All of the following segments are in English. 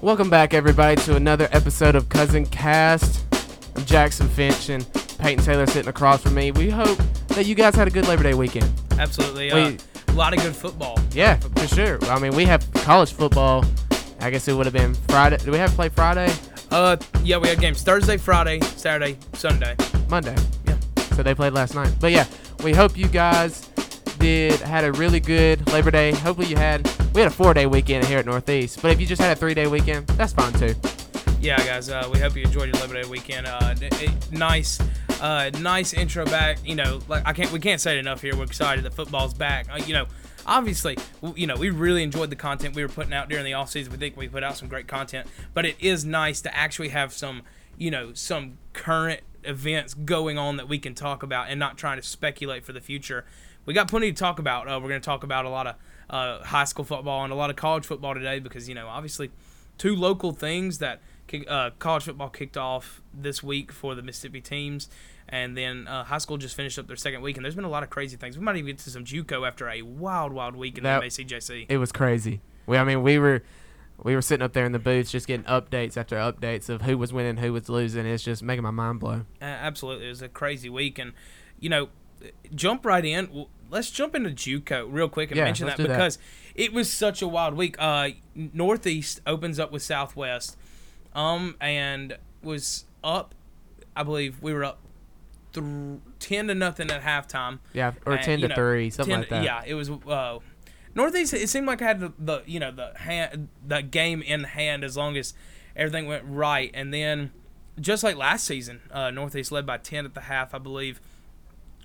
Welcome back, everybody, to another episode of Cousin Cast. I'm Jackson Finch and Peyton Taylor sitting across from me. We hope that you guys had a good Labor Day weekend. Absolutely. Uh, a lot of good football. Yeah, for sure. I mean, we have college football. I guess it would have been Friday. Do we have to play Friday? Uh, yeah, we had games Thursday, Friday, Saturday, Sunday. Monday. Yeah. So they played last night. But yeah, we hope you guys did had a really good Labor Day. Hopefully you had we had a four day weekend here at Northeast. But if you just had a three day weekend, that's fine too. Yeah, guys. Uh, we hope you enjoyed your Labor Day weekend. Uh, it, it- nice, uh, nice intro back. You know, like I can't, we can't say it enough here. We're excited that football's back. Uh, you know, obviously, you know, we really enjoyed the content we were putting out during the off season. We think we put out some great content, but it is nice to actually have some, you know, some current events going on that we can talk about and not trying to speculate for the future. We got plenty to talk about. Uh, we're going to talk about a lot of uh, high school football and a lot of college football today because you know, obviously two local things that uh, college football kicked off this week for the Mississippi teams, and then uh, high school just finished up their second week, and there's been a lot of crazy things. We might even get to some JUCO after a wild, wild week in That- the MACJC. It was crazy. We I mean we were we were sitting up there in the booths just getting updates after updates of who was winning, who was losing. It's just making my mind blow. Uh, absolutely, it was a crazy week, and you know, jump right in. Let's jump into JUCO real quick and Yeah, mention that do that. because it was such a wild week. Uh, Northeast opens up with Southwest, um, and was up. I believe we were up th- ten to nothing at halftime. Yeah, or And, ten to know, three, something 10 like that. Yeah, it was. Uh, Northeast. It seemed like I had the, the you know the hand the game in hand as long as everything went right, and then just like last season, uh, Northeast led by ten at the half, I believe.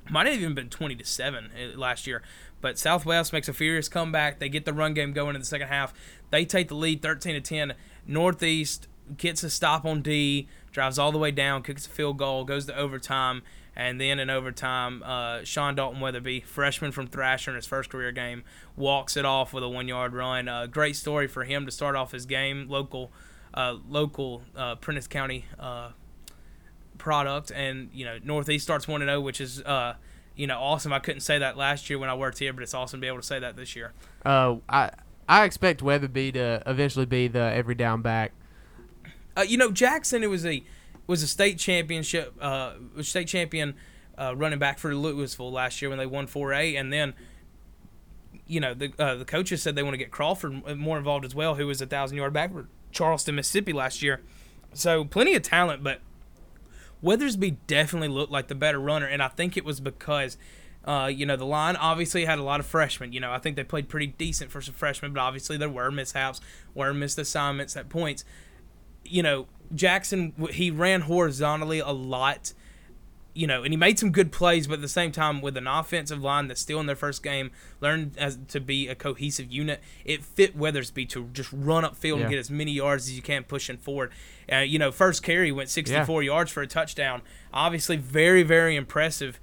Might have even been twenty to seven uh, last year, but Southwest makes a furious comeback. They get the run game going in the second half. They take the lead, thirteen to ten. Northeast gets a stop on D, drives all the way down, kicks a field goal, goes to overtime, and then in overtime, uh, Sean Dalton Weatherby, freshman from Thrasher in his first career game, walks it off with a one-yard run. Uh, great story for him to start off his game. Local, uh, local uh, Prentiss County uh, product, and you know Northeast starts one and zero, which is uh, you know awesome. I couldn't say that last year when I worked here, but it's awesome to be able to say that this year. Uh, I I expect Weatherby to eventually be the every down back. Uh, you know, Jackson it was a was a state championship uh, state champion uh, running back for Louisville last year when they won 4A, and then you know the uh, the coaches said they want to get Crawford more involved as well, who was a thousand yard back for Charleston, Mississippi last year. So plenty of talent, but Weathersby definitely looked like the better runner, and I think it was because. Uh, you know, the line obviously had a lot of freshmen. You know, I think they played pretty decent for some freshmen, but obviously there were mishaps, were missed assignments at points you know, Jackson he ran horizontally a lot, you know, and he made some good plays, but at the same time, with an offensive line that's still in their first game, learned as to be a cohesive unit. It fit Weathersby to just run upfield Yeah. and get as many yards as you can pushing forward. Uh, you know, first carry went 64 yards for a touchdown. Obviously, very very impressive.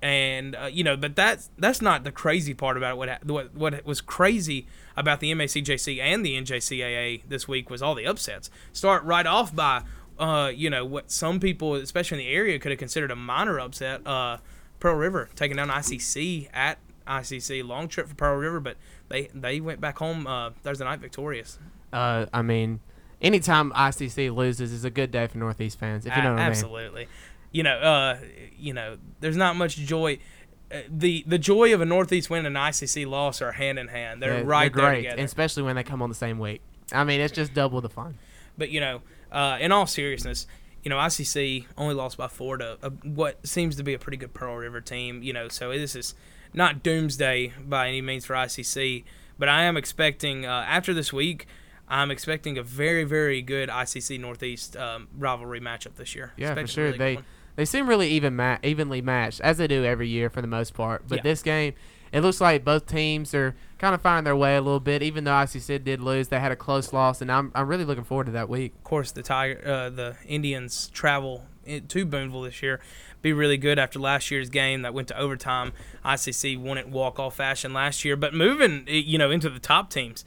And uh, you know, but that's that's not the crazy part about it. What what what was crazy about the MACJC and the NJCAA this week was all the upsets. Start right off by, uh, you know, what some people, especially in the area, could have considered a minor upset. Uh, Pearl River taking down ICC at ICC. Long trip for Pearl River, but they they went back home uh, Thursday night victorious. Uh, I mean, anytime ICC loses is a good day for Northeast fans. If you know what I mean. absolutely. You know, uh, you know, there's not much joy. Uh, the the joy of a Northeast win and an ICC loss are hand in hand. They're right they're there great, together. especially when they come on the same week. I mean, it's just double the fun. But you know, uh, in all seriousness, you know, ICC only lost by four to a, what seems to be a pretty good Pearl River team. You know, so this is not doomsday by any means for ICC. But I am expecting uh, after this week, I'm expecting a very very good ICC Northeast um, rivalry matchup this year. Yeah, for sure. really they they seem really even ma- evenly matched as they do every year for the most part. But Yeah. this game, it looks like both teams are kind of finding their way a little bit. Even though ICC did lose, they had a close loss, and I'm I'm really looking forward to that week. of course, the Tiger, uh, the Indians travel to Boonville this year. Be really good after last year's game that went to overtime. ICC won it walk off fashion last year, but moving, you know, into the top teams,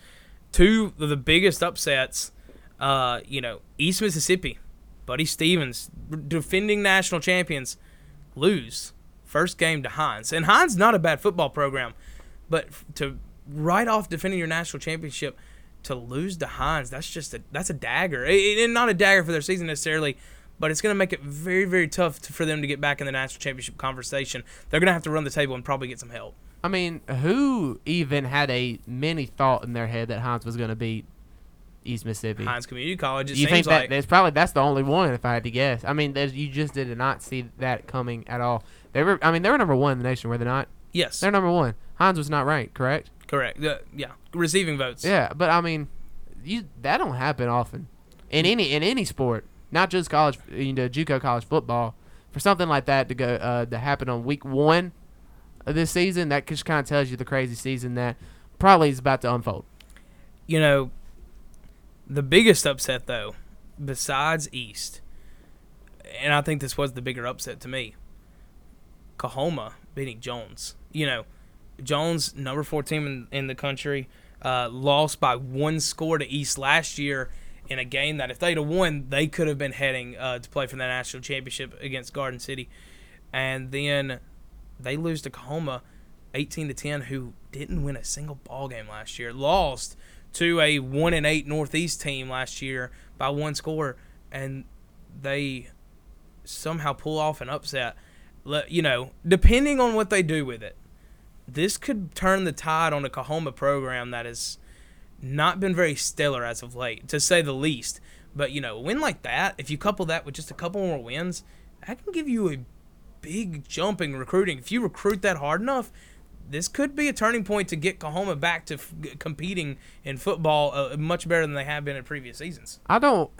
two of the biggest upsets. Uh, you know, East Mississippi, Buddy Stephens, defending national champions, lose first game to Hinds, and Hinds not a bad football program, but to right off defending your national championship to lose to Hinds, that's just a that's a dagger. It- not a dagger for their season necessarily, but it's going to make it very very tough to, for them to get back in the national championship conversation. They're going to have to run the table and probably get some help. I mean, who even had a mini thought in their head that Hinds was going to beat East Mississippi? Hinds Community College. It you seems think that like there's probably that's the only one if I had to guess. I mean, there's, you just did not see that coming at all. They were, I mean, they were number one in the nation, were they not? yes, They're number one. Hinds was not ranked, correct? correct. Uh, yeah, receiving votes. Yeah, but I mean, you that don't happen often in any in any sport, not just college, you know, JUCO college football. For something like that to go uh, to happen on week one of this season, that just kind of tells you the crazy season that probably is about to unfold. You know, the biggest upset though, besides East, and I think this was the bigger upset to me. Coahoma beating Jones. You know, Jones, number four team in, in the country, uh, lost by one score to East last year in a game that if they'd have won, they could have been heading uh, to play for the national championship against Garden City, and then they lose to Coahoma, eighteen to ten, who didn't win a single ball game last year, lost to a one and eight Northeast team last year by one score, and they somehow pull off an upset. You know, depending on what they do with it, this could turn the tide on a Coahoma program that has not been very stellar as of late, to say the least. But you know, a win like that, if you couple that with just a couple more wins, that can give you a big jump in recruiting. If you recruit that hard enough, this could be a turning point to get Coahoma back to f- competing in football uh, much better than they have been in previous seasons. I don't.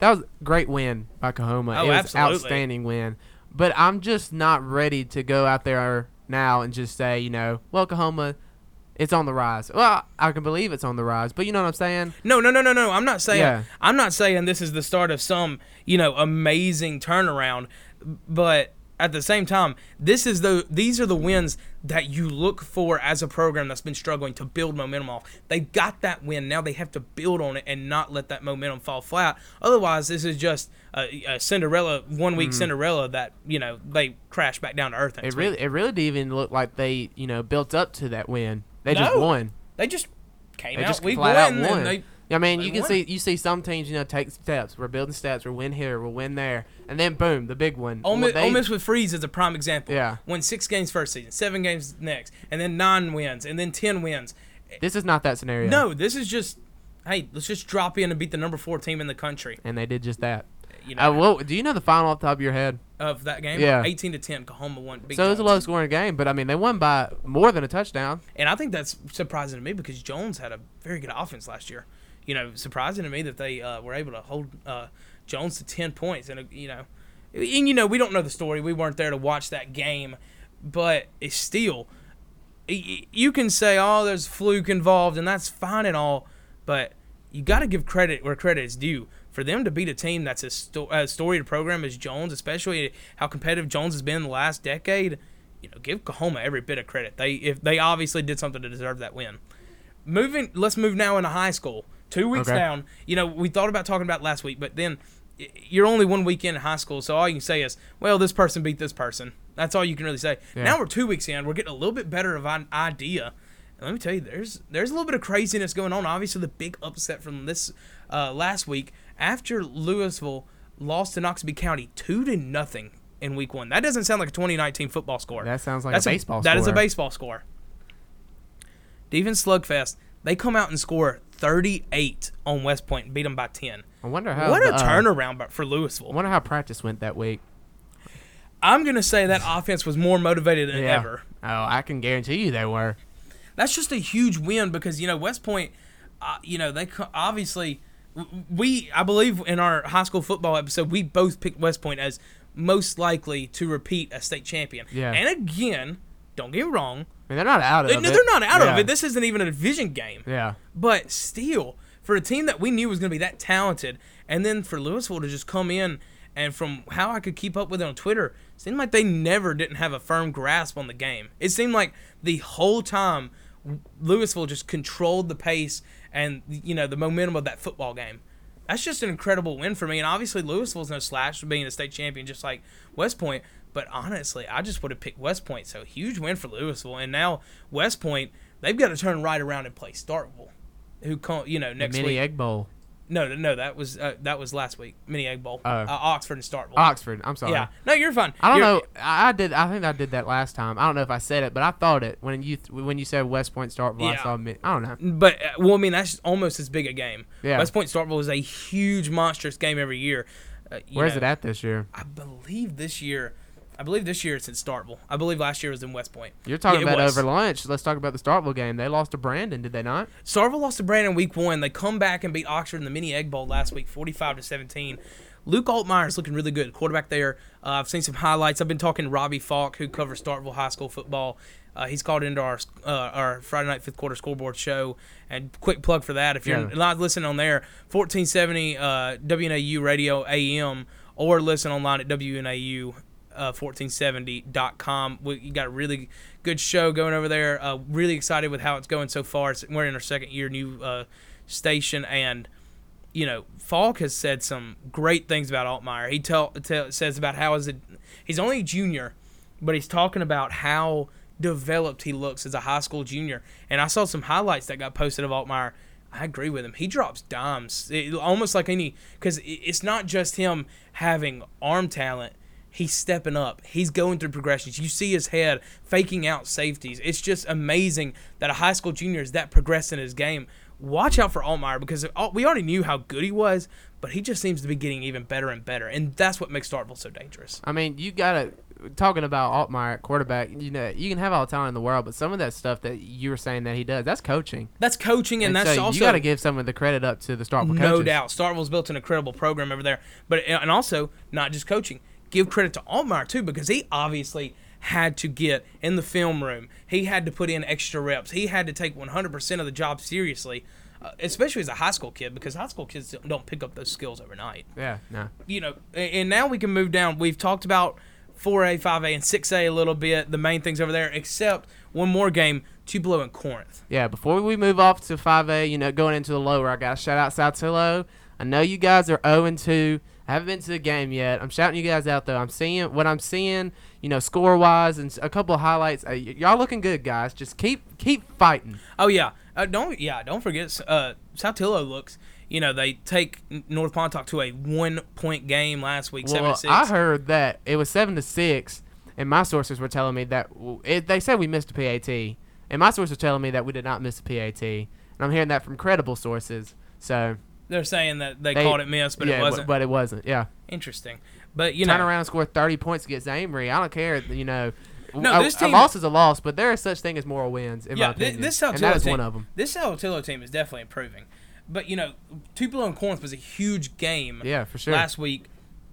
That was a great win by Coahoma. Oh, it was absolutely. outstanding win. But I'm just not ready to go out there now and just say, you know, well, Coahoma, it's on the rise. Well, I can believe it's on the rise, but you know what I'm saying? No, no, no, no, no. I'm not saying Yeah. I'm not saying this is the start of some, you know, amazing turnaround, but at the same time, this is the these are the wins that you look for as a program that's been struggling to build momentum off. They got that win. Now they have to build on it and not let that momentum fall flat. Otherwise, this is just a, a Cinderella one week Cinderella that, you know, they crash back down to earth. Mm. It week. really, it really didn't even look like they, you know, built up to that win. They just won. They just came They out just week flat one out and won. they I mean, they you can see you see some teams, you know, take steps. We're building steps. We're win here. We'll win there, and then boom, the big one. Ole Well, Miss, they- Ole Miss with Freeze is a prime example. Yeah. Won six games first season, seven games next, and then nine wins, and then ten wins. This is not that scenario. No, this is just, hey, let's just drop in and beat the number four team in the country. and they did just that. You Uh, know, well, do you know the final off the top of your head? of that game. Yeah. eighteen to ten, Coahoma won. Big So it was a low scoring game, but I mean they won by more than a touchdown. and I think that's surprising to me because Jones had a very good offense last year. You know, surprising to me that they uh, were able to hold uh, Jones to ten points, and you know, and you know we don't know the story. We weren't there to watch that game, but it's still you can say, oh, there's fluke involved, and that's fine and all, but you got to give credit where credit is due. For them to beat a team that's as sto- as storied a program as Jones, especially how competitive Jones has been in the last decade, you know, give Coahoma every bit of credit. They if they obviously did something to deserve that win. Moving, let's move now into high school. Two weeks Okay. down. You know, we thought about talking about last week, but then you're only one weekend in high school, so all you can say is, well, this person beat this person. That's all you can really say. Yeah. Now we're two weeks in. We're getting a little bit better of an idea. And let me tell you, there's there's a little bit of craziness going on. Obviously, the big upset from this uh, last week after Louisville lost to Noxubee County two to nothing in week one. That doesn't sound like a 2019 football score. That sounds like That's a baseball. That is a baseball score. Defense slugfest. They come out and score 38 on West Point and beat them by 10. I wonder how. what a the, uh, turnaround for Louisville. I wonder how practice went that week. I'm gonna say that offense was more motivated than Yeah. ever. Oh, I can guarantee you they were. That's just a huge win because you know West Point, uh, you know they obviously we I believe in our high school football episode we both picked West Point as most likely to repeat a state champion. Yeah. And again, don't get me wrong, I mean, they're not out of it. they're not out Yeah. of it. This isn't even a division game. yeah. But still, for a team that we knew was going to be that talented, and then for Louisville to just come in and from how I could keep up with it on Twitter, seemed like they never didn't have a firm grasp on the game. It seemed like the whole time Louisville just controlled the pace and you know the momentum of that football game. That's just an incredible win for me, and obviously Louisville's no slouch for being a state champion, just like West Point. But honestly, I just would have picked West Point. So huge win for Louisville, and now West Point they've got to turn right around and play Starkville. who come, you know, The next mini week. Egg Bowl. No, no, no, that was uh, that was last week. Mini Egg Bowl, Oh. uh, Oxford and Starkville. Oxford. I'm sorry. yeah, no, you're fine. I don't You're- know. I did. I think I did that last time. I don't know if I said it, but I thought it when you when you said West Point Starkville. I saw mid. I don't know. But uh, well, I mean, that's almost as big a game. Yeah. West Point Starkville is a huge, monstrous game every year. Uh, Where's know, it at this year? I believe this year. I believe this year it's in Starkville. I believe last year was in West Point. You're talking Yeah, about was. over lunch. Let's talk about the Starkville game. They lost to Brandon, did they not? Starkville lost to Brandon week one. They come back and beat Oxford in the mini egg bowl last week, 45 to 17. Luke Altmyer is looking really good, quarterback there. Uh, I've seen some highlights. I've been talking to Robbie Falk, who covers Starkville High School football. Uh, he's called into our uh, our Friday night fifth quarter scoreboard show. And quick plug for that if you're Yeah. not listening on there, 1470 uh, WNAU Radio AM, or listen online at WNAU uh, 1470.com. We you got a really good show going over there. Uh, really excited with how it's going so far. It's, we're in our second year, new uh, station, and you know, Falk has said some great things about Altmyer. He tell, tell says about how is it. He's only a junior, but he's talking about how developed he looks as a high school junior. And I saw some highlights that got posted of Altmyer. I agree with him. He drops dimes, It- almost like any, because it's not just him having arm talent. He's stepping up. He's going through progressions. You see his head faking out safeties. It's just amazing that a high school junior is that progressed in his game. Watch out for Altmyer because we already knew how good he was, but he just seems to be getting even better and better, and that's what makes Starkville so dangerous. I mean, you gotta talking about Altmyer at quarterback. You know, you can have all the talent in the world, but some of that stuff that you were saying that he does, that's coaching. That's coaching, and, that's so also you got to give some of the credit up to the Starkville no coaches. doubt. Starkville's built an incredible program over there, but and also not just coaching. Give credit to Altmyer too because he obviously had to get in the film room. He had to put in extra reps. He had to take 100% of the job seriously, uh, especially as a high school kid because high school kids don't- pick up those skills overnight. Yeah, no. You know, and now we can move down. We've talked about 4A, 5A, and 6A a little bit, the main things over there, except one more game, Tupelo and Corinth. Yeah, before we move off to 5A, you know, going into the lower, I got to shout out Saltillo. I know you guys are 0 2. I haven't been to the game yet. I'm shouting you guys out though. I'm seeing what I'm seeing, you know, score wise and a couple of highlights. Uh, y- y'all looking good, guys. Just keep keep fighting. Oh yeah, uh, don't yeah, don't forget. Uh, Saltillo looks. You know they take North Pontoc to a one point game last week, seven Well, to six. I heard that it was seven to six, and my sources were telling me that it, they said we missed a PAT, and my sources were telling me that we did not miss a PAT, and I'm hearing that from credible sources. So They're saying that they, They- called it miss, but yeah, it wasn't. but it wasn't. Yeah. Interesting. But you know, turn around and score 30 points against Amory. I don't care. You know, No, a, this a team- loss is a loss, but there is such thing as moral wins. In yeah, my opinion. this South and that is team, one of them. This Saltillo team is definitely improving. But you know, Tupelo and Corinth was a huge game. Yeah, for sure. last week.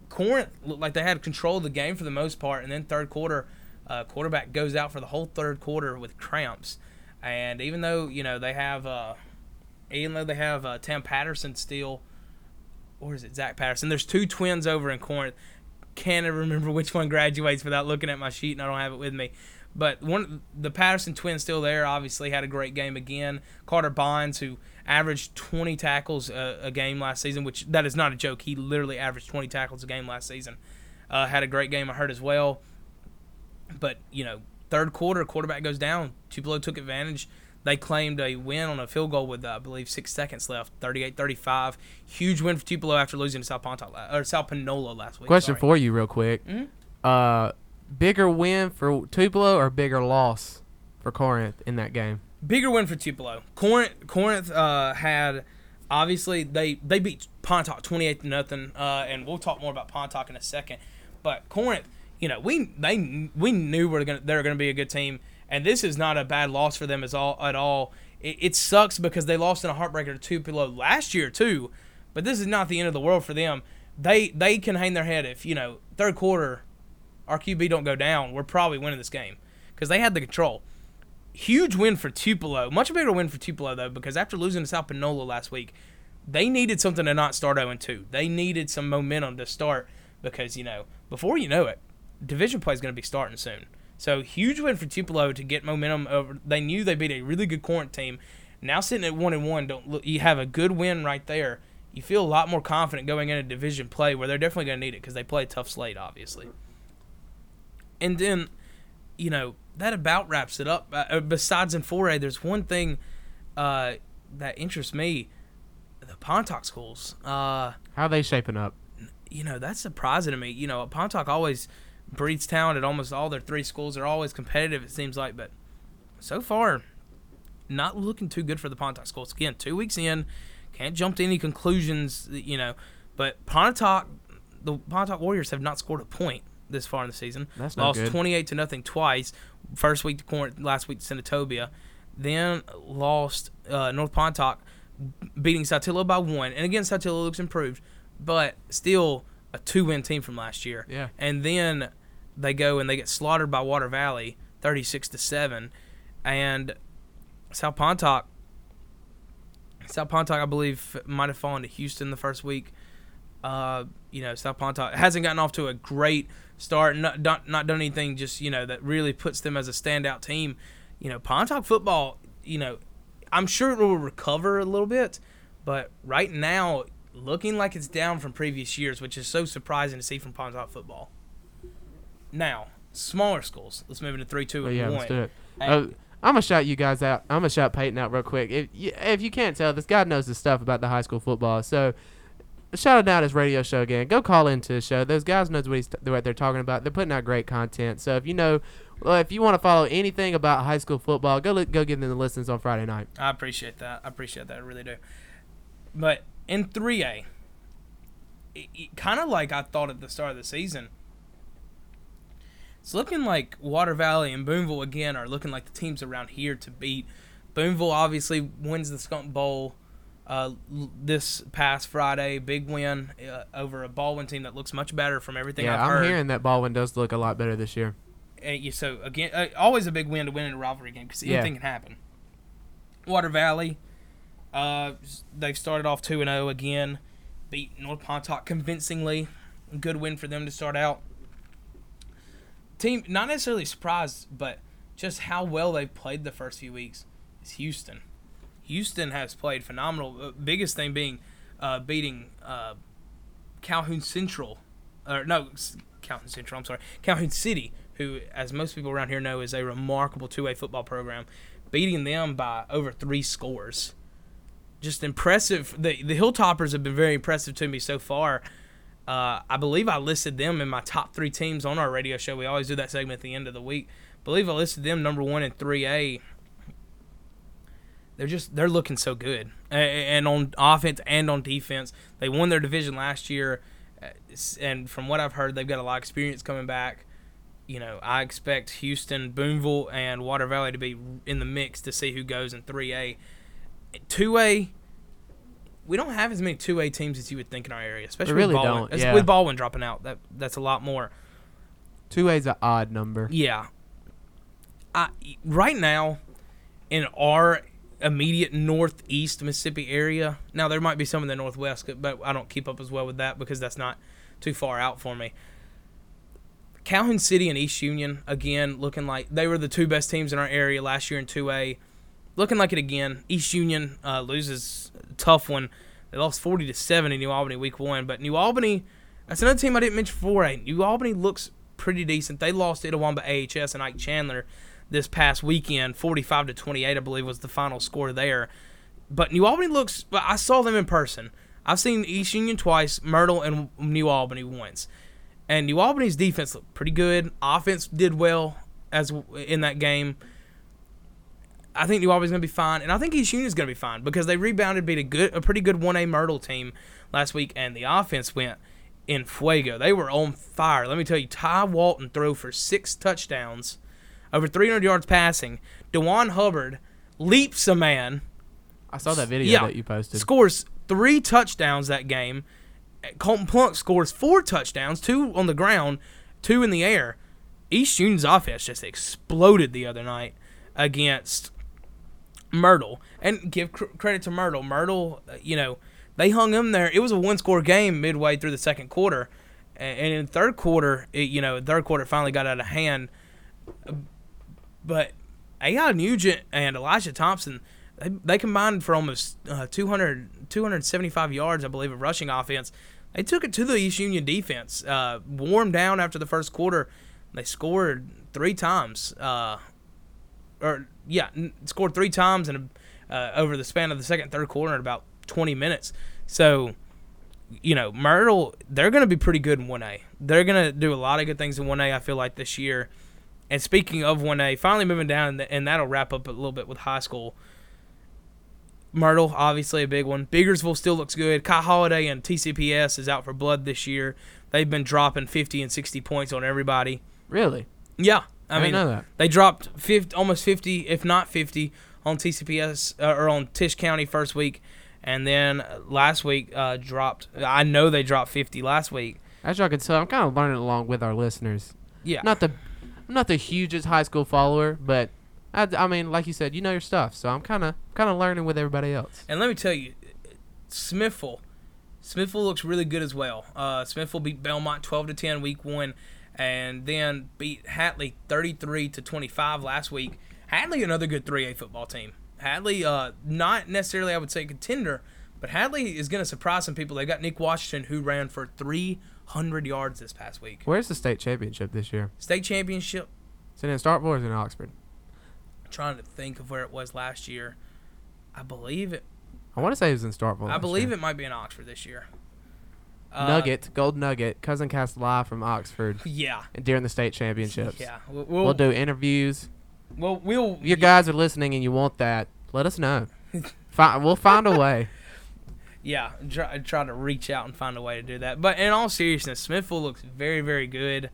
Corinth looked like they had control of the game for the most part, and then third quarter, uh, quarterback goes out for the whole third quarter with cramps. And even though you know they have, uh, even though they have uh, Tam Patterson still, or is it Zach Patterson? There's two twins over in Corinth. Can't remember which one graduates without looking at my sheet, and I don't have it with me. But one, the Patterson twins still there. Obviously, had a great game again. Carter Bonds, who averaged 20 tackles a, a game last season, which that is not a joke. He literally averaged 20 tackles a game last season. Uh, had a great game. I heard as well. But you know, third quarter, quarterback goes down. Tupelo took advantage. They claimed a win on a field goal with, uh, I believe, six seconds left, 38-35. Huge win for Tupelo after losing to South Pontoc la- or South Panola last week. Question sorry. for you, real quick. Mhm. Uh, bigger win for Tupelo or bigger loss for Corinth in that game? bigger win for Tupelo. Corinth Corinth uh, had obviously they they beat Pontoc twenty eight to nothing, uh, and we'll talk more about Pontoc in a second. But Corinth, you know, we they we knew we're gonna they're gonna be a good team, and this is not a bad loss for them as all at all. It, it sucks because they lost in a heartbreaker to Tupelo last year too, but this is not the end of the world for them. They they can hang their head if you know third quarter, our QB don't go down. We're probably winning this game because they had the control huge win for Tupelo. Much bigger win for Tupelo though, because after losing to South Panola last week, they needed something to not start 0 2. They needed some momentum to start because you know before you know it, division play is going to be starting soon. So huge win for Tupelo to get momentum over. They knew they beat a really good Corinth team. Now sitting at one and one, don't look, you have a good win right there. You feel a lot more confident going into division play where they're definitely going to need it because they play a tough slate, obviously. And then, you know, that about wraps it up. Uh, Uh, besides in 4A, there's one thing uh, that interests me, the Pontoc schools. Uh, How are they shaping up? you know, that's surprising to me. You know, Pontoc always breeds talent at almost all their three schools. They're always competitive, it seems like, but so far, not looking too good for the Pontoc schools. Again, two weeks in, can't jump to any conclusions, you know, but Pontoc, the Pontoc Warriors have not scored a point this far in the season. That's not Lost good. 28 to nothing twice. First week to Corinth, last week to Senatobia. Then lost uh, North Pontoc, beating Saltillo by one. And again, Saltillo looks improved, but still a two win team from last year. Yeah. And then they go and they get slaughtered by Water Valley, 36 to 7. And South Pontoc, South Pontoc, I believe, might have fallen to Houston the first week. Uh, you know, South Pontoc hasn't gotten off to a great start, not, not not done anything just you know that really puts them as a standout team. You know, Pontoc football, you know, I'm sure it will recover a little bit, but right now looking like it's down from previous years, which is so surprising to see from Pontoc football. Now, smaller schools. Let's move into three, two, But and yeah, one. let's do it. Uh, I'm gonna shout you guys out. I'm gonna shout Peyton out real quick. If you, if you can't tell, this guy knows the stuff about the high school football. So shout out his radio show again. Go call into his show. Those guys knows what he's what they're talking about. They're putting out great content. So if you know, well, if you want to follow anything about high school football, go li- go give them the listens on Friday night. I appreciate that. I appreciate that. I really do. But in 3A, it, it, kind of like I thought at the start of the season, it's looking like Water Valley and Boonville again are looking like the teams around here to beat. Boonville obviously wins the Skunk Bowl uh, this past Friday. Big win uh, over a Baldwin team that looks much better from everything yeah, I've I'm heard. hearing that Baldwin does look a lot better this year. And you, so again, uh, always a big win to win in a rivalry game because Yeah. anything can happen. Water Valley, uh, they've started off two and zero again, beat North Pontoc convincingly. Good win for them to start out. Team not necessarily surprised, but just how well they've played the first few weeks is Houston. Houston has played phenomenal. Uh, biggest thing being uh, beating uh, Calhoun Central, or no, Calhoun Central. I'm sorry, Calhoun City, who, as most people around here know, is a remarkable two-way football program, beating them by over three scores. Just impressive. The the Hilltoppers have been very impressive to me so far. Uh, I believe I listed them in my top three teams on our radio show. We always do that segment at the end of the week. believe I listed them number one in 3A. They're just they're looking so good, and on offense and on defense. They won their division last year, uh, and from what I've heard, they've got a lot of experience coming back. You know, I expect Houston, Boonville, and Water Valley to be in the mix to see who goes in 3A. 2A, we don't have as many 2A teams as you would think in our area, especially really with Baldwin. don't, yeah. With Baldwin dropping out, that that's a lot more. Two A's an odd number. Yeah. I right now in our immediate northeast Mississippi area. Now there might be some in the northwest, but I don't keep up as well with that because that's not too far out for me. Calhoun City and East Union again looking like they were the two best teams in our area last year in 2A. Looking like it again. East Union uh, loses a tough one. They lost 40 to 7 in New Albany week 1, but New Albany that's another team I didn't mention before. eh? New Albany looks pretty decent. They lost Itawamba AHS and Ike Chandler this past weekend, 45 to 28, I believe was the final score there. But New Albany looks. I saw them in person. I've seen East Union twice, Myrtle and New Albany once, and New Albany's defense looked pretty good. Offense did well as in that game. I think New Albany's gonna be fine, and I think East Union's gonna be fine because they rebounded, beat a good, a pretty good one A Myrtle team last week, and the offense went in fuego. They were on fire. Let me tell you, Ty Walton threw for six touchdowns, over 300 yards passing. Dewan Hubbard leaps a man, I saw that video Yeah. that you posted. scores three touchdowns that game. Colton Plunk scores four touchdowns, two on the ground, two in the air. East Union's offense just exploded the other night against Myrtle. And give cr- credit to Myrtle. Myrtle, uh, you know, they hung them there. It was a one score game midway through the second quarter. And in third quarter, it, you know, third quarter finally got out of hand. But AI Nugent and Elijah Thompson, they, they combined for almost uh, 200, 275 yards, I believe, of rushing offense. They took it to the East Union defense, uh, warmed down after the first quarter. They scored three times. Uh, or, yeah, scored three times and uh, over the span of the second, third quarter in about 20 minutes. So, you know, Myrtle, they're going to be pretty good in 1A. They're going to do a lot of good things in 1A, I feel like, this year. And speaking of 1A, finally moving down, and that'll wrap up a little bit with high school. Myrtle, obviously a big one. Biggersville still looks good. Kai Holiday and TCPS is out for blood this year. They've been dropping 50 and 60 points on everybody. Really? Yeah. I, I mean, know that. they dropped 50, almost 50, if not 50, on TCPS uh, or on Tish County first week. And then last week uh, dropped, I know they dropped 50 last week. As y'all can tell, I'm kind of learning along with our listeners. Yeah. Not the, I'm not the hugest high school follower, but I, I mean, like you said, you know your stuff. So I'm kind of kind of learning with everybody else. And let me tell you, Smithville, Smithville looks really good as well. Uh, Smithville beat Belmont 12 to 10 week one, and then beat Hatley 33 to 25 last week. Hatley, another good 3A football team. Hatley, uh, not necessarily I would say contender, but Hatley is going to surprise some people. They got Nick Washington who ran for 300 yards this past week. Where's the state championship this year? State championship. Is it in Starkville or is it in Oxford? trying to think of where it was last year. I believe it. I want to say it was in Starkville. I believe it might be in Oxford this year. Uh, Nugget, Gold Nugget, Cousin Cast live from Oxford Yeah. during the state championships. Yeah. We'll, We'll we'll, do interviews. well, we'll If your guys are listening and you want that, let us know. We'll find a way. yeah, try, try to reach out and find a way to do that. But in all seriousness, Smithville looks very, very good.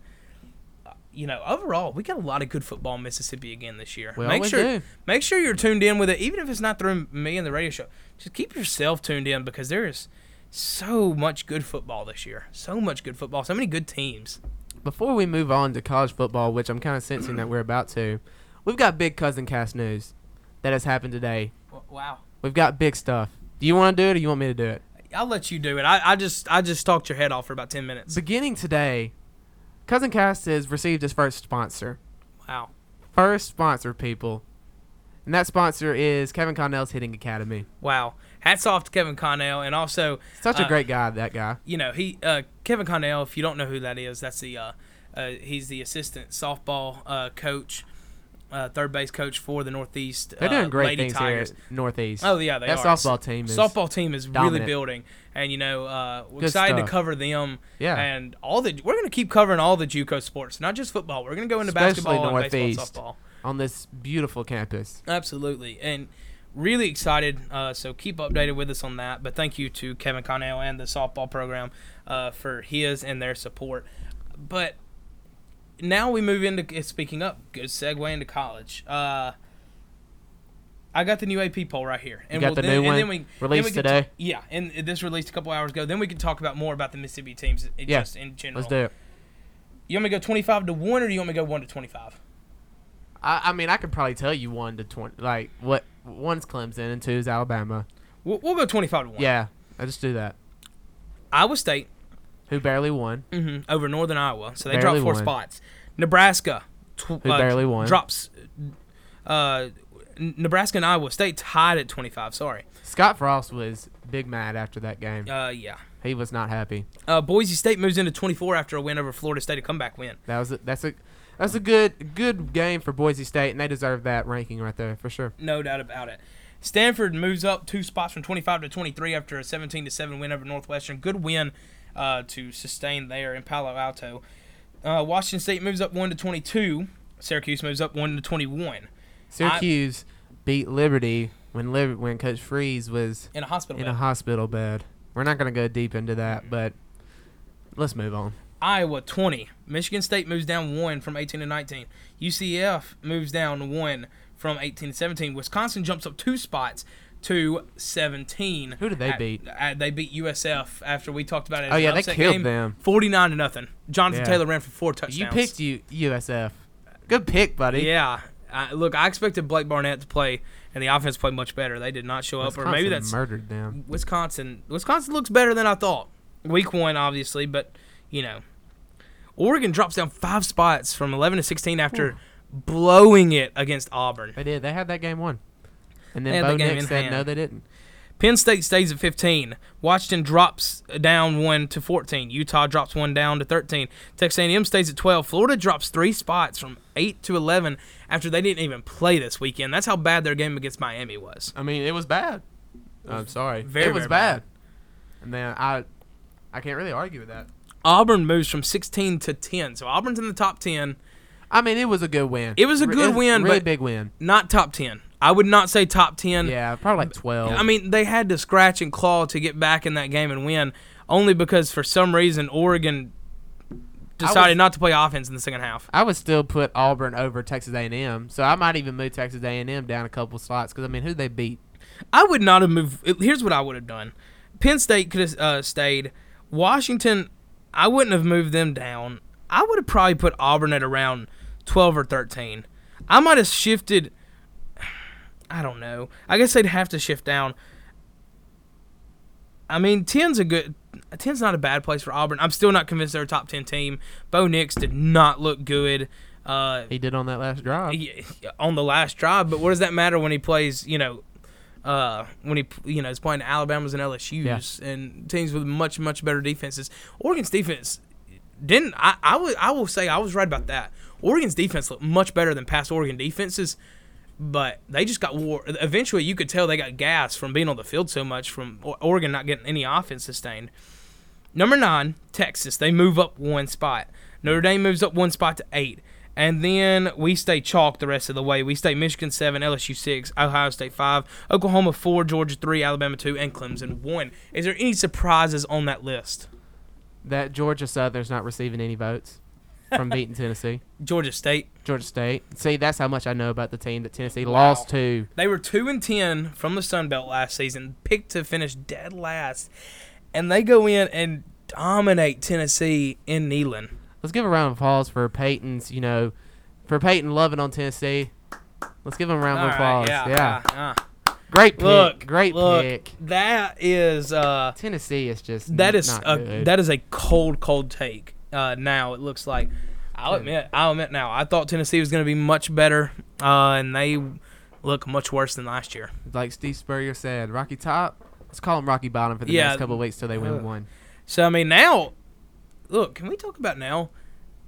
Uh, You know, overall, we got a lot of good football in Mississippi again this year. We make sure, do. make sure you're tuned in with it, even if it's not through me and the radio show. Just keep yourself tuned in because there is so much good football this year. So much good football. So many good teams. Before we move on to college football, which I'm kind of sensing that we're about to, we've got big Cousin Cast news that has happened today. Wow. We've got big stuff. Do you want to do it or you want me to do it? I'll let you do it. I, I just I just talked your head off for about ten minutes. Beginning today, Cousin Cast has received his first sponsor. Wow. First sponsor, people. And that sponsor is Kevin Connell's Hitting Academy. Wow. Hats off to Kevin Connell and also Such a Uh, great guy, that guy. you know, he uh, Kevin Connell, if you don't know who that is, that's the uh, uh, he's the assistant softball uh, coach, uh, third base coach for the Northeast. They're uh, doing great Lady things Tigers. here at Northeast. Oh yeah, they that are. softball team is softball team is really building, and you know, uh, we're Good excited to cover them. Yeah. and all the we're gonna keep covering all the JUCO sports, not just football. We're gonna go into Especially basketball and baseball, and softball. on this beautiful campus. Absolutely, and really excited. Uh, so keep updated with us on that. But thank you to Kevin Connell and the softball program uh, for his and their support. But now we move into speaking up. Good segue into college. Uh, I got the new AP poll right here, and got we'll the then, new and one then we, then released we today? ta- yeah, and this released a couple hours ago. Then we can talk about more about the Mississippi teams, Yeah, just in general. Let's do it. You want me to go twenty-five to one, or do you want me to go one to twenty-five? I, I mean, I could probably tell you one to twenty. Like what? One's Clemson and two's Alabama. We'll, we'll go twenty-five to one. Yeah, I just do that. Iowa State Who barely won? hmm over Northern Iowa. So they Barely dropped four won. spots. Nebraska tw- Who barely won. drops. Uh, Nebraska and Iowa State tied at 25. Sorry. Scott Frost was big mad after that game. Uh, yeah. He was not happy. Uh, Boise State moves into 24 after a win over Florida State, a comeback win. That was a, that's a that's a good good game for Boise State, and they deserve that ranking right there for sure. No doubt about it. Stanford moves up two spots from 25 to 23 after a 17 to 7 win over Northwestern. Good win uh, to sustain there in Palo Alto. Uh, Washington State moves up 1 to 22. Syracuse moves up 1 to 21 Syracuse beat Liberty when Liber- when Coach Freeze was in a hospital in bed. a hospital bed. We're not gonna go deep into that, but let's move on. Iowa 20. Michigan State moves down one from 18 to 19. UCF moves down one from 18 to 17. Wisconsin jumps up two spots to 17. Who did they At- beat? at- they beat USF after we talked about it. Oh, yeah, they killed game. them. 49 to nothing. Jonathan Yeah. Taylor ran for four touchdowns. You picked you USF. Good pick, buddy. Yeah. I, look, I expected Blake Barnett to play, and the offense played much better. They did not show up, or maybe Wisconsin that's murdered them. Wisconsin. Wisconsin looks better than I thought. Week one, obviously, but you know, Oregon drops down five spots from 11 to 16 after blowing it against Auburn. They did. They had that game won. And then Bo Nix said hand. no, they didn't. Penn State stays at 15. Washington drops down one to 14. Utah drops one down to 13. Texas A&M stays at 12. Florida drops three spots from 8 to 11 after they didn't even play this weekend. That's how bad their game against Miami was. I mean, it was bad. I'm sorry. very, it was bad. bad. And then I, I can't really argue with that. Auburn moves from 16 to 10, so Auburn's in the top 10, I mean, it was a good win. It was a good win, really but- big win. not top 10. I would not say top 10. Yeah, probably like twelve. I mean, they had to scratch and claw to get back in that game and win, only because for some reason Oregon decided was- not to play offense in the second half. I would still put Auburn over Texas A&M, so I might even move Texas A&M down a couple slots because I mean, who they beat? I would not have moved. Here's what I would have done: Penn State could have uh, stayed. Washington, I wouldn't have moved them down. I would have probably put Auburn at around twelve or thirteen. I might have shifted. I don't know. I guess they'd have to shift down. I mean, 10's a good. 10's not a bad place for Auburn. I'm still not convinced they're a top 10 team. Bo Nix did not look good. Uh, He did on that last drive. he- on the last drive. But what does that matter when he plays? You know, uh, when he you know is playing Alabama's and LSU's and teams with much much better defenses. Oregon's defense didn't. I I would I will say I was right about that. Oregon's defense looked much better than past Oregon defenses. But they just got war. Eventually, you could tell they got gas from being on the field so much from Oregon not getting any offense sustained. Number nine, Texas. They move up one spot. Notre Dame moves up one spot to eight. And then we stay chalk the rest of the way. We stay Michigan seven, LSU six, Ohio State five, Oklahoma four, Georgia three, Alabama two, and Clemson one. Is there any surprises on that list? That Georgia Southern's not receiving any votes from beating Tennessee. Georgia State. Georgia State. See, that's how much I know about the team that Tennessee lost to. They were two and ten from the Sun Belt last season, picked to finish dead last, and they go in and dominate Tennessee in Neyland. Let's give a round of applause for Peyton's, you know, for Peyton loving on Tennessee. Let's give him a round of applause. right, yeah. yeah, uh, Great pick. Look, Great look, pick. That is uh, Tennessee is just that is not a, good. that is a cold, cold take. Uh, now it looks like I'll admit, I'll admit now. I thought Tennessee was going to be much better, uh, and they look much worse than last year. like Steve Spurrier said, Rocky Top. Let's call him Rocky Bottom for the Yeah. next couple of weeks till they win Ugh. one. So I mean, now, look, can we talk about now?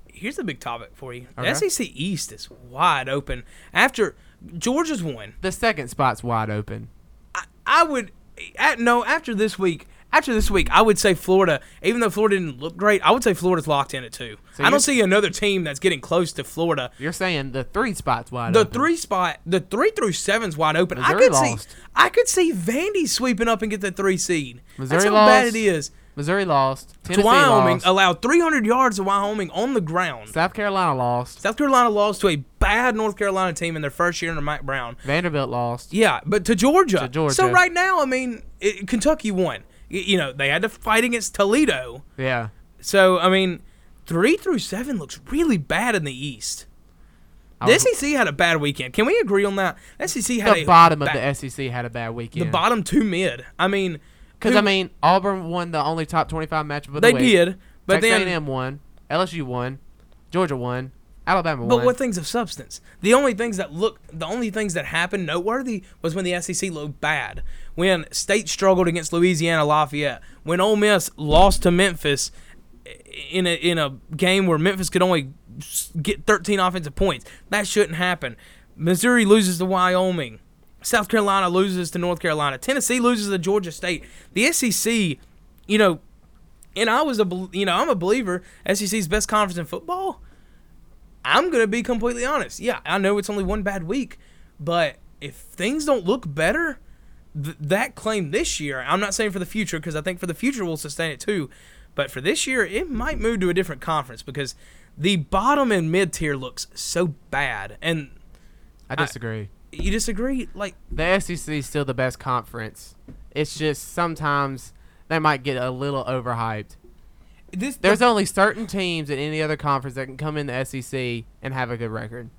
Here's the big topic for you. The Okay. SEC East is wide open after Georgia's won. The second spot's wide open. I, I would, at, no, after this week, after this week, I would say Florida. Even though Florida didn't look great, I would say Florida's locked in at two. So I you're- don't see another team that's getting close to Florida. You're saying the three spot's wide The open. three spot, the three through seven's wide open. I Missouri could see. I could see Vandy sweeping up and get the three seed. Missouri That's how bad lost. it is. Missouri lost. To Wyoming, lost. allowed 300 yards to Wyoming on the ground. South Carolina lost. South Carolina lost to a bad North Carolina team in their first year under Mack Brown. Vanderbilt lost. Yeah, but to Georgia. To Georgia. So right now, I mean, it, Kentucky won. Y- You know, they had to fight against Toledo. Yeah. So I mean, three through seven looks really bad in the East. The was- SEC had a bad weekend. Can we agree on that? The SEC had the bottom of the SEC had a bad weekend. the bottom two mid. I mean, Because I mean, Auburn won the only top twenty-five matchup of the they week. did, but Texas then A&M won. LSU won. Georgia won. Alabama won. But what things of substance? The only things that look, the only things that happened noteworthy was when the SEC looked bad. When State struggled against Louisiana Lafayette. When Ole Miss lost to Memphis in a in a game where Memphis could only get 13 offensive points. That shouldn't happen. Missouri loses to Wyoming. South Carolina loses to North Carolina. Tennessee loses to Georgia State. The SEC, you know, and I was a you know I'm a believer. SEC's best conference in football. I'm gonna be completely honest. Yeah, I know it's only one bad week, but if things don't look better, th- that claim this year, I'm not saying for the future because I think for the future we'll sustain it too, but for this year it might move to a different conference because the bottom and mid tier looks so bad. And I disagree. You disagree? Like the SEC is still the best conference. It's just sometimes they might get a little overhyped. this, There's only certain teams in any other conference that can come in the SEC and have a good record.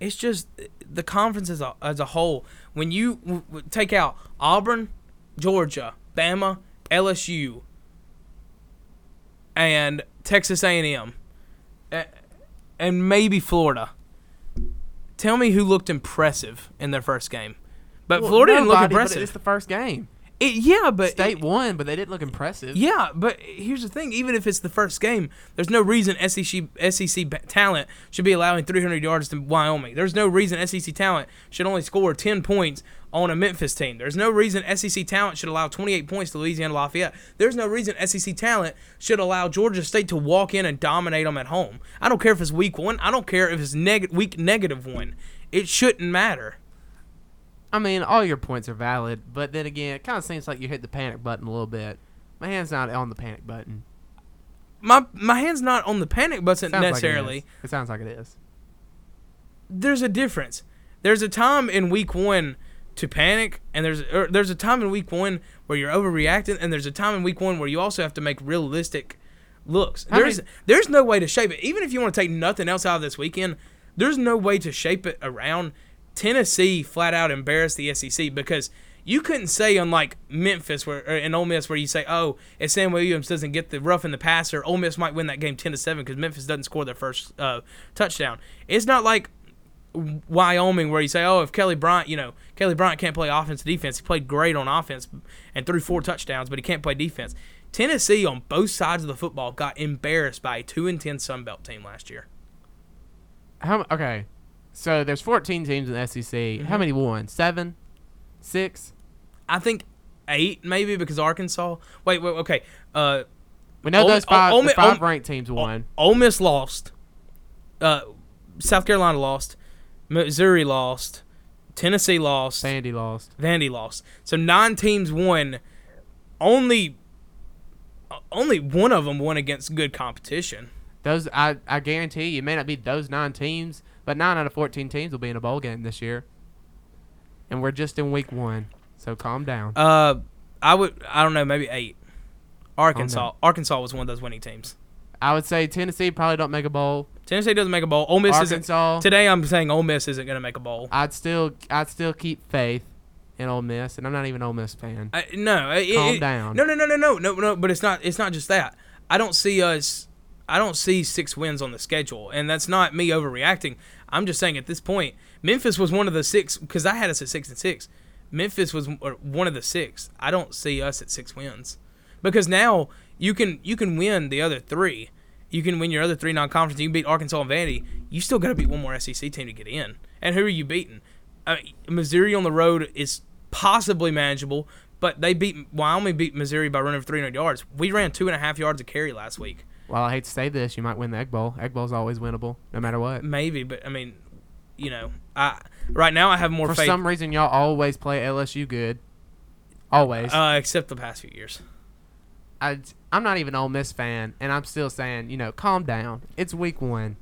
it's just the conference as a, as a whole. When you w- w- take out Auburn, Georgia, Bama, LSU, and Texas A&M, and maybe Florida. Tell me who looked impressive in their first game. But Well, Florida didn't look nobody, impressive. It's the first game. It, yeah, but State won, but they didn't look impressive. Yeah, but here's the thing: even if it's the first game, there's no reason SEC SEC talent should be allowing 300 yards to Wyoming. There's no reason SEC talent should only score 10 points on a Memphis team. There's no reason SEC talent should allow 28 points to Louisiana Lafayette. There's no reason SEC talent should allow Georgia State to walk in and dominate them at home. I don't care if it's week one. I don't care if it's neg- week negative one. It shouldn't matter. I mean, all your points are valid, but then again, it kind of seems like you hit the panic button a little bit. My hand's not on the panic button. My my hand's not on the panic button Sounds necessarily. Like it, it sounds like it is. there's a difference. There's a time in week one to panic, and there's or there's a time in week one where you're overreacting, and there's a time in week one where you also have to make realistic looks. There's there's no way to shape it. Even if you want to take nothing else out of this weekend, there's no way to shape it around Tennessee. Flat out embarrassed the SEC because. You couldn't say unlike Memphis where or in Ole Miss where you say, oh, if Sam Williams doesn't get the rough in the passer, Ole Miss might win that game ten to seven because Memphis doesn't score their first uh, touchdown. It's not like Wyoming, where you say, oh, if Kelly Bryant, you know, Kelly Bryant can't play offense defense. He played great on offense and threw four touchdowns, but he can't play defense. Tennessee on both sides of the football got embarrassed by a two and ten Sun Belt team last year. How okay? So there's 14 teams in the SEC. Mm-hmm. How many won? Seven, six. I think eight maybe because Arkansas. Wait, wait, okay. Uh, We know Ole- those five. Ole- five ranked teams won. Ole Miss lost. Uh, South Carolina lost. Missouri lost. Tennessee lost. Sandy lost. Vandy lost. So nine teams won. Only, only one of them won against good competition. Those I I guarantee you, it may not be those nine teams, but nine out of 14 teams will be in a bowl game this year. And we're just in week one, so calm down. Uh, I would. I don't know. Maybe eight. Arkansas. Arkansas was one of those winning teams. I would say Tennessee probably don't make a bowl. Tennessee doesn't make a bowl. Ole Miss isn't. Arkansas, Today I'm saying Ole Miss isn't going to make a bowl. I'd still I'd still keep faith in Ole Miss, and I'm not even an Ole Miss fan. I, no, it- Calm it- down. No, no, no, no, no, no, no. But it's not. It's not just that. I don't see us. I don't see six wins on the schedule, and that's not me overreacting. I'm just saying at this point, Memphis was one of the six because I had us at six and six. Memphis was one of the six. I don't see us at six wins because now you can you can win the other three. You can win your other three non-conference. You can beat Arkansas and Vandy. You still got to beat one more SEC team to get in. And who are you beating? Missouri on the road is possibly manageable, but they beat Wyoming beat Missouri by running for 300 yards. We ran two and a half yards of carry last week. Well, I hate to say this, you might win the Egg Bowl. Egg Bowl's always winnable, no matter what. Maybe, but I mean, you know, I right now I have more For faith. some reason, y'all always play LSU good. Always. uh, except the past few years. I, I'm not even an Ole Miss fan, and I'm still saying, you know, calm down. It's week one.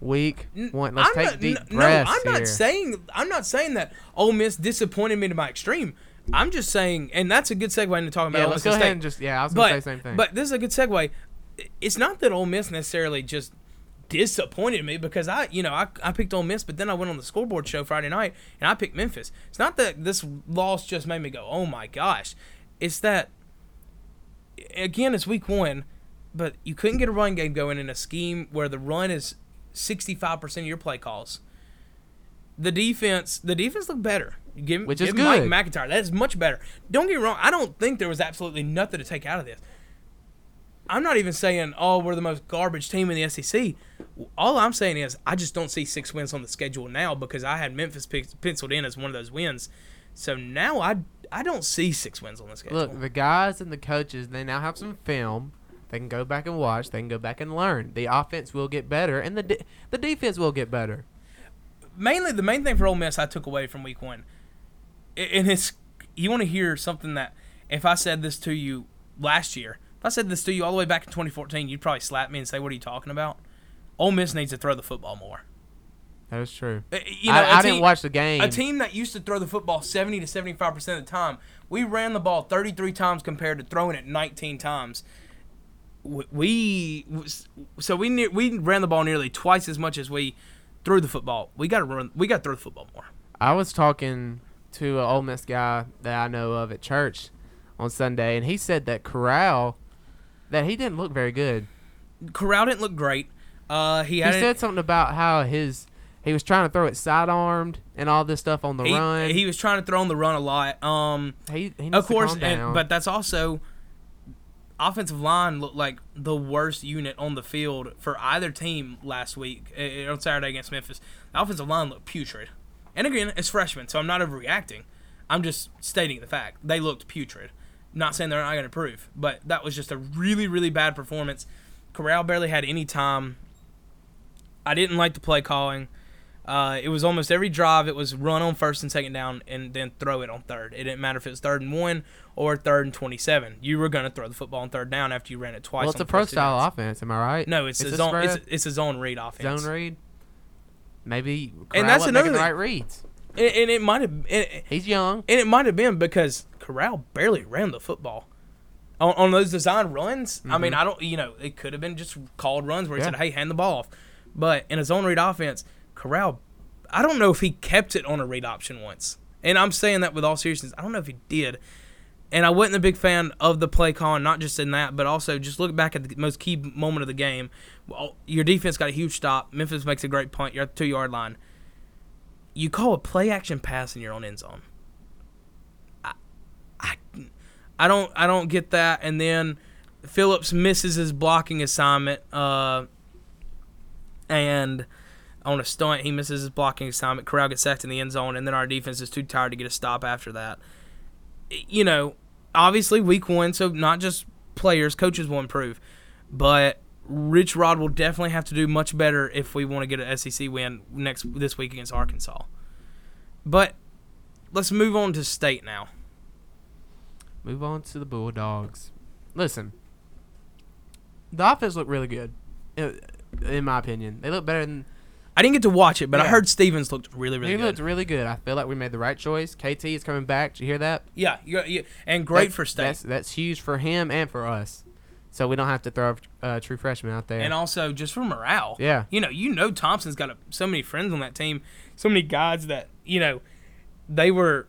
Week one. Let's I'm take not, deep n- no, I'm here. not saying I'm not saying that Ole Miss disappointed me to my extreme. I'm just saying, and that's a good segue into talking about yeah, Ole let's Miss go ahead and just yeah. I was gonna but say the same thing. but this is a good segue. It's not that Ole Miss necessarily just disappointed me because I you know I, I picked Ole Miss, but then I went on the scoreboard show Friday night and I picked Memphis. It's not that this loss just made me go, oh my gosh. It's that again, it's week one, but you couldn't get a run game going in a scheme where the run is sixty five percent of your play calls. The defense, the defense looked better. Give, Which is give Mike. MacIntyre. That is much better. Don't get me wrong. I don't think there was absolutely nothing to take out of this. I'm not even saying, oh, we're the most garbage team in the SEC. All I'm saying is, I just don't see six wins on the schedule now because I had Memphis penciled in as one of those wins. So now I, I don't see six wins on the schedule. Look, the guys and the coaches, they now have some film. They can go back and watch. They can go back and learn. The offense will get better, and the de- the defense will get better. mainly the main thing for Ole Miss I took away from Week One, and it's you want to hear something that if I said this to you last year, if I said this to you all the way back in 2014, you'd probably slap me and say, "What are you talking about?" Ole Miss needs to throw the football more. That is true. Uh, You know, I, I team- didn't watch the game. A team that used to throw the football 70 to 75 percent of the time, we ran the ball 33 times compared to throwing it 19 times. We, we so we ne- we ran the ball nearly twice as much as we threw the football. We got to run. We got to throw the football more. I was talking to an Ole Miss guy that I know of at church on Sunday, and he said that Corral, that he didn't look very good. Corral didn't look great. Uh, he He said something about how his He was trying to throw it sidearmed and all this stuff on the he, run. he was trying to throw on the run a lot. Um, he, he of course, and, but that's also offensive line looked like the worst unit on the field for either team last week eh, on Saturday against Memphis. The offensive line looked putrid. And again, it's freshmen, so I'm not overreacting. I'm just stating the fact they looked putrid. Not saying they're not going to improve, but that was just a really, really bad performance. Corral barely had any time. I didn't like the play calling. Uh, it was almost every drive. It was run on first and second down, and then throw it on third. It didn't matter if it was third and one or third and twenty-seven. You were going to throw the football on third down after you ran it twice. well, it's a the pro style downs. offense. Am I right? No, it's It's a a zone. It's, it's a zone read offense. Zone read. Maybe And that's another making right reads. and, and it might have. He's young. And it might have been because Corral barely ran the football. On, on those design runs, I mean, I don't, you know, it could have been just called runs where he Mm-hmm. Yeah. said, "Hey, hand the ball off." But in a zone read offense, Corral, I don't know if he kept it on a read option once. And I'm saying that with all seriousness. I don't know if he did. And I wasn't a big fan of the play calling, not just in that, but also just look back at the most key moment of the game. Well, your defense got a huge stop. Memphis makes a great punt. You're at the two yard line. You call a play action pass in your own end zone. I, I, I don't, I don't get that. And then Phillips misses his blocking assignment. Uh, and on a stunt, he misses his blocking assignment. Corral gets sacked in the end zone, and then our defense is too tired to get a stop after that. You know, obviously week one, so not just players, coaches will improve, but Rich Rod will definitely have to do much better if we want to get an SEC win next this week against Arkansas. But let's move on to state now. Move on to the Bulldogs. Listen, the offense looked really good, in my opinion. They look better than I didn't get to watch it, but I heard Stevens looked really, really he good. looked really good. I feel like we made the right choice. KT is coming back. Did you hear that? yeah, you you and great That's- for state. That's that's huge for him and for us. So we don't have to throw a uh, true freshman out there. and also just for morale. Yeah. You know, you know Thompson's got a, so many friends on that team, so many guys that, you know, they were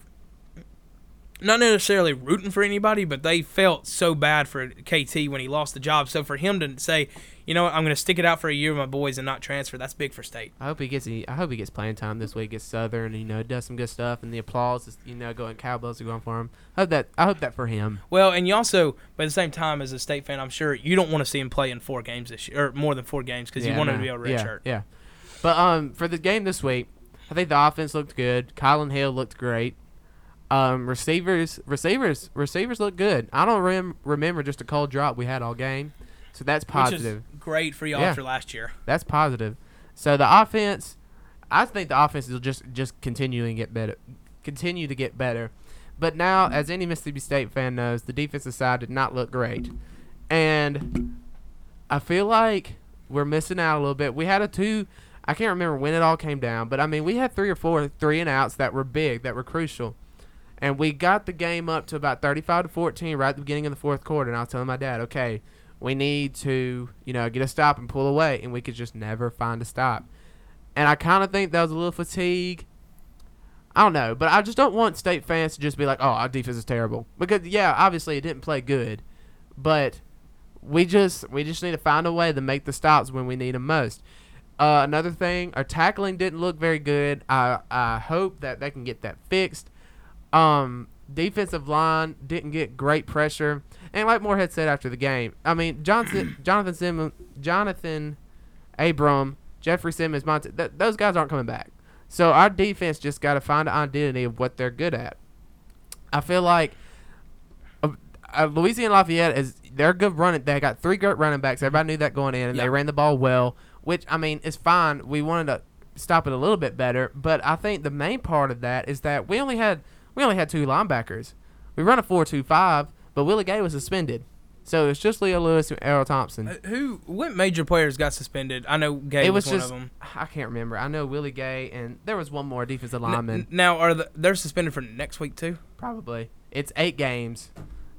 not necessarily rooting for anybody, but they felt so bad for KT when he lost the job. So for him to say, you know what, I'm going to stick it out for a year with my boys and not transfer, that's big for state. I hope he gets. I hope he gets playing time this week. Gets Southern. You know, does some good stuff, and the applause is you know going Cowboys are going for him. I hope that. I hope that for him. Well, and you also, but at the same time, as a state fan, I'm sure you don't want to see him play in four games this year, or more than four games, because you Yeah, want him to be able to yeah, redshirt. Yeah. But um, for the game this week, I think the offense looked good. Kylin Hill looked great. Um, receivers, receivers, receivers look good. I don't rem- remember just a cold drop we had all game, so that's positive. Which is great for y'all Yeah. after last year. That's positive. So the offense, I think the offense will just just continue and get better, continue to get better. But now, as any Mississippi State fan knows, the defensive side did not look great, and I feel like we're missing out a little bit. We had a two. I can't remember when it all came down, but I mean, we had three or four three and outs that were big, that were crucial. And we got the game up to about 35 to 14 right at the beginning of the fourth quarter. And I was telling my dad, okay, we need to, you know, get a stop and pull away. And we could just never find a stop. And I kind of think that was a little fatigue. I don't know, but I just don't want state fans to just be like, "Oh, our defense is terrible." Because yeah, obviously it didn't play good, but we just we just need to find a way to make the stops when we need them most. Uh, another thing, our tackling didn't look very good. I I hope that they can get that fixed. Um, defensive line didn't get great pressure, and like Moorhead said after the game, I mean Johnson, Jonathan Simmons, Johnathan Abram, Jeffrey Simmons, Monte, th- those guys aren't coming back. So our defense just got to find an identity of what they're good at. I feel like uh, uh, Louisiana Lafayette is they're good running. They got three great running backs. Everybody knew that going in, and Yeah. they ran the ball well. Which I mean is fine. We wanted to stop it a little bit better, but I think the main part of that is that we only had we only had two linebackers. We run a four-two-five, but Willie Gay was suspended, so it's just Leo Lewis and Erroll Thompson. Uh, Who? What major players got suspended? I know Gay it was, was one of them. I can't remember. I know Willie Gay and there was one more defensive N- lineman. now are the, they're suspended for next week too? Probably. It's eight games,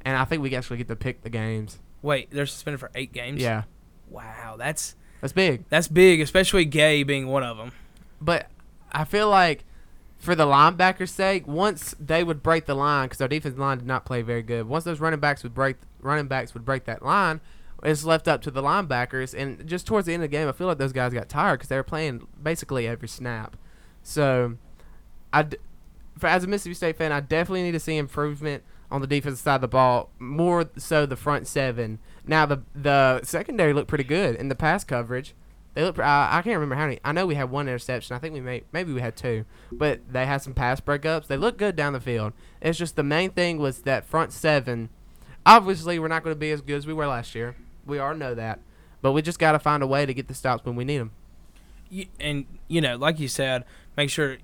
and I think we actually get to pick the games. Wait, they're suspended for eight games. Yeah, Wow, that's that's big. that's big, especially Gay being one of them. But I feel like for the linebackers' sake, once they would break the line, because our defensive line did not play very good. Once those running backs would break, running backs would break that line. it's left up to the linebackers. And just towards the end of the game, I feel like those guys got tired because they were playing basically every snap. So, I, for as a Mississippi State fan, I definitely need to see improvement on the defensive side of the ball, more so the front seven. Now the the secondary looked pretty good in the pass coverage. They look. I, I can't remember how many. I know we had one interception. I think we may maybe we had two, but they had some pass breakups. They look good down the field. It's just the main thing was that front seven. Obviously, we're not going to be as good as we were last year. We all know that, but we just got to find a way to get the stops when we need them. And you know, like you said, make sure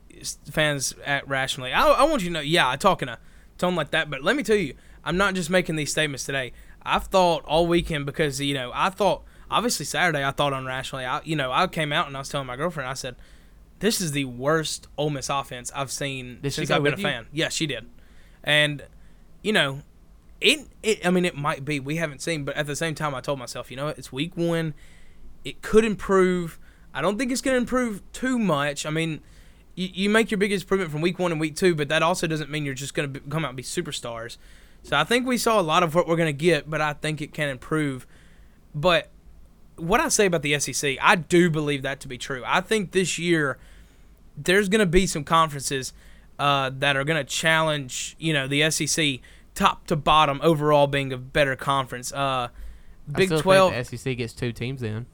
fans act rationally. I, I want you to know, yeah, I talk in a tone like that, but let me tell you, I'm not just making these statements today. I've thought all weekend because you know I thought obviously Saturday I thought unrationally. I you know I came out and I was telling my girlfriend I said this is the worst Ole Miss offense I've seen Did since I've been a you? fan. Yeah, she did, and you know. It, it, I mean, it might be. We haven't seen, but at the same time, I told myself, you know, what? it's week one. It could improve. I don't think it's going to improve too much. I mean, you, you make your biggest improvement from week one and week two, but that also doesn't mean you're just going to come out and be superstars. So I think we saw a lot of what we're going to get, but I think it can improve. But what I say about the SEC, I do believe that to be true. I think this year there's going to be some conferences uh, that are going to challenge, you know, the SEC top to bottom overall being a better conference. Uh, Big Twelve, the SEC gets two teams in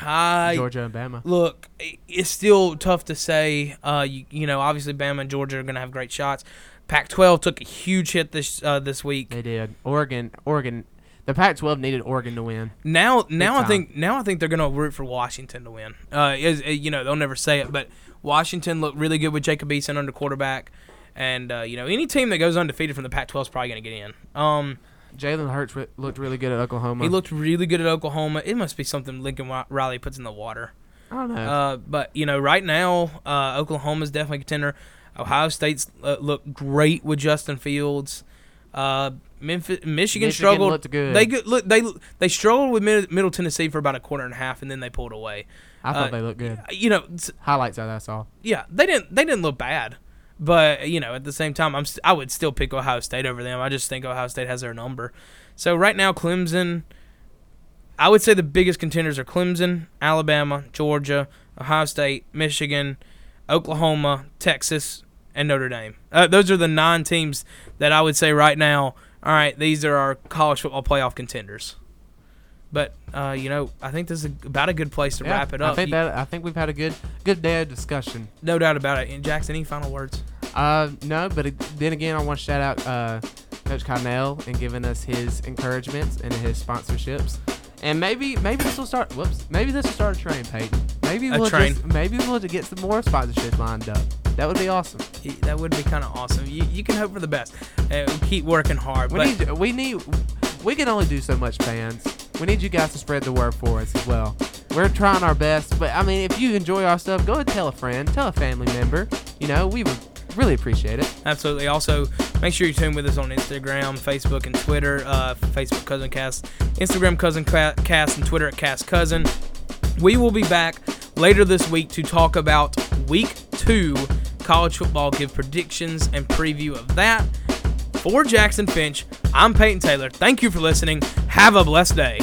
I Georgia and Bama. Look, it's still tough to say. Uh, you, you know, obviously Bama and Georgia are going to have great shots. Pac-12 took a huge hit this uh, this week. They did. Oregon. Oregon. The Pac-12 needed Oregon to win. Now, now I think now I think they're going to root for Washington to win. Uh, is, uh, you know, they'll never say it, but Washington looked really good with Jacob Eason under quarterback, and uh, you know, any team that goes undefeated from the Pac-12 is probably going to get in. Um, Jalen Hurts re- looked really good at Oklahoma. he looked really good at Oklahoma. It must be something Lincoln Riley puts in the water. I don't know. Uh, but you know, right now, uh, Oklahoma's definitely a contender. Ohio State's uh, look great with Justin Fields. Uh, Memphis, Michigan, Michigan struggled. looked good. They good, look they they struggled with Mid- Middle Tennessee for about a quarter and a half, and then they pulled away. I thought uh, they looked good. You know, Highlights that I saw. yeah, they didn't they didn't look bad, but you know, at the same time, I'm st- I would still pick Ohio State over them. I just think Ohio State has their number. So right now, Clemson. I would say the biggest contenders are Clemson, Alabama, Georgia, Ohio State, Michigan, Oklahoma, Texas, and Notre Dame. Uh, those are the nine teams that I would say right now. All right, these are our college football playoff contenders. But uh, you know, I think this is about a good place to Yeah, wrap it up. I think that I think we've had a good good day of discussion. no doubt about it. And Jackson, any final words? Uh, no, but it, then again, I want to shout out uh, Coach Connell and giving us his encouragements and his sponsorships. And maybe maybe this will start. Whoops. Maybe this will start a train, Peyton. Maybe we'll train. just maybe we'll get some more sponsorships lined up. That would be awesome. That would be kind of awesome. You, you can hope for the best. Uh, keep working hard. We need we need we can only do so much, fans. We need you guys to spread the word for us as well. We're trying our best, but I mean, if you enjoy our stuff, go ahead and tell a friend, tell a family member. You know, we would really appreciate it. absolutely. Also, make sure you tune with us on Instagram, Facebook, and Twitter. Uh, Facebook Cousin Cast, Instagram Cousin Cast, and Twitter at Cast Cousin. We will be back later this week to talk about Week Two college football. Give predictions and preview of that. For Jackson Finch, I'm Peyton Taylor. Thank you for listening. Have a blessed day.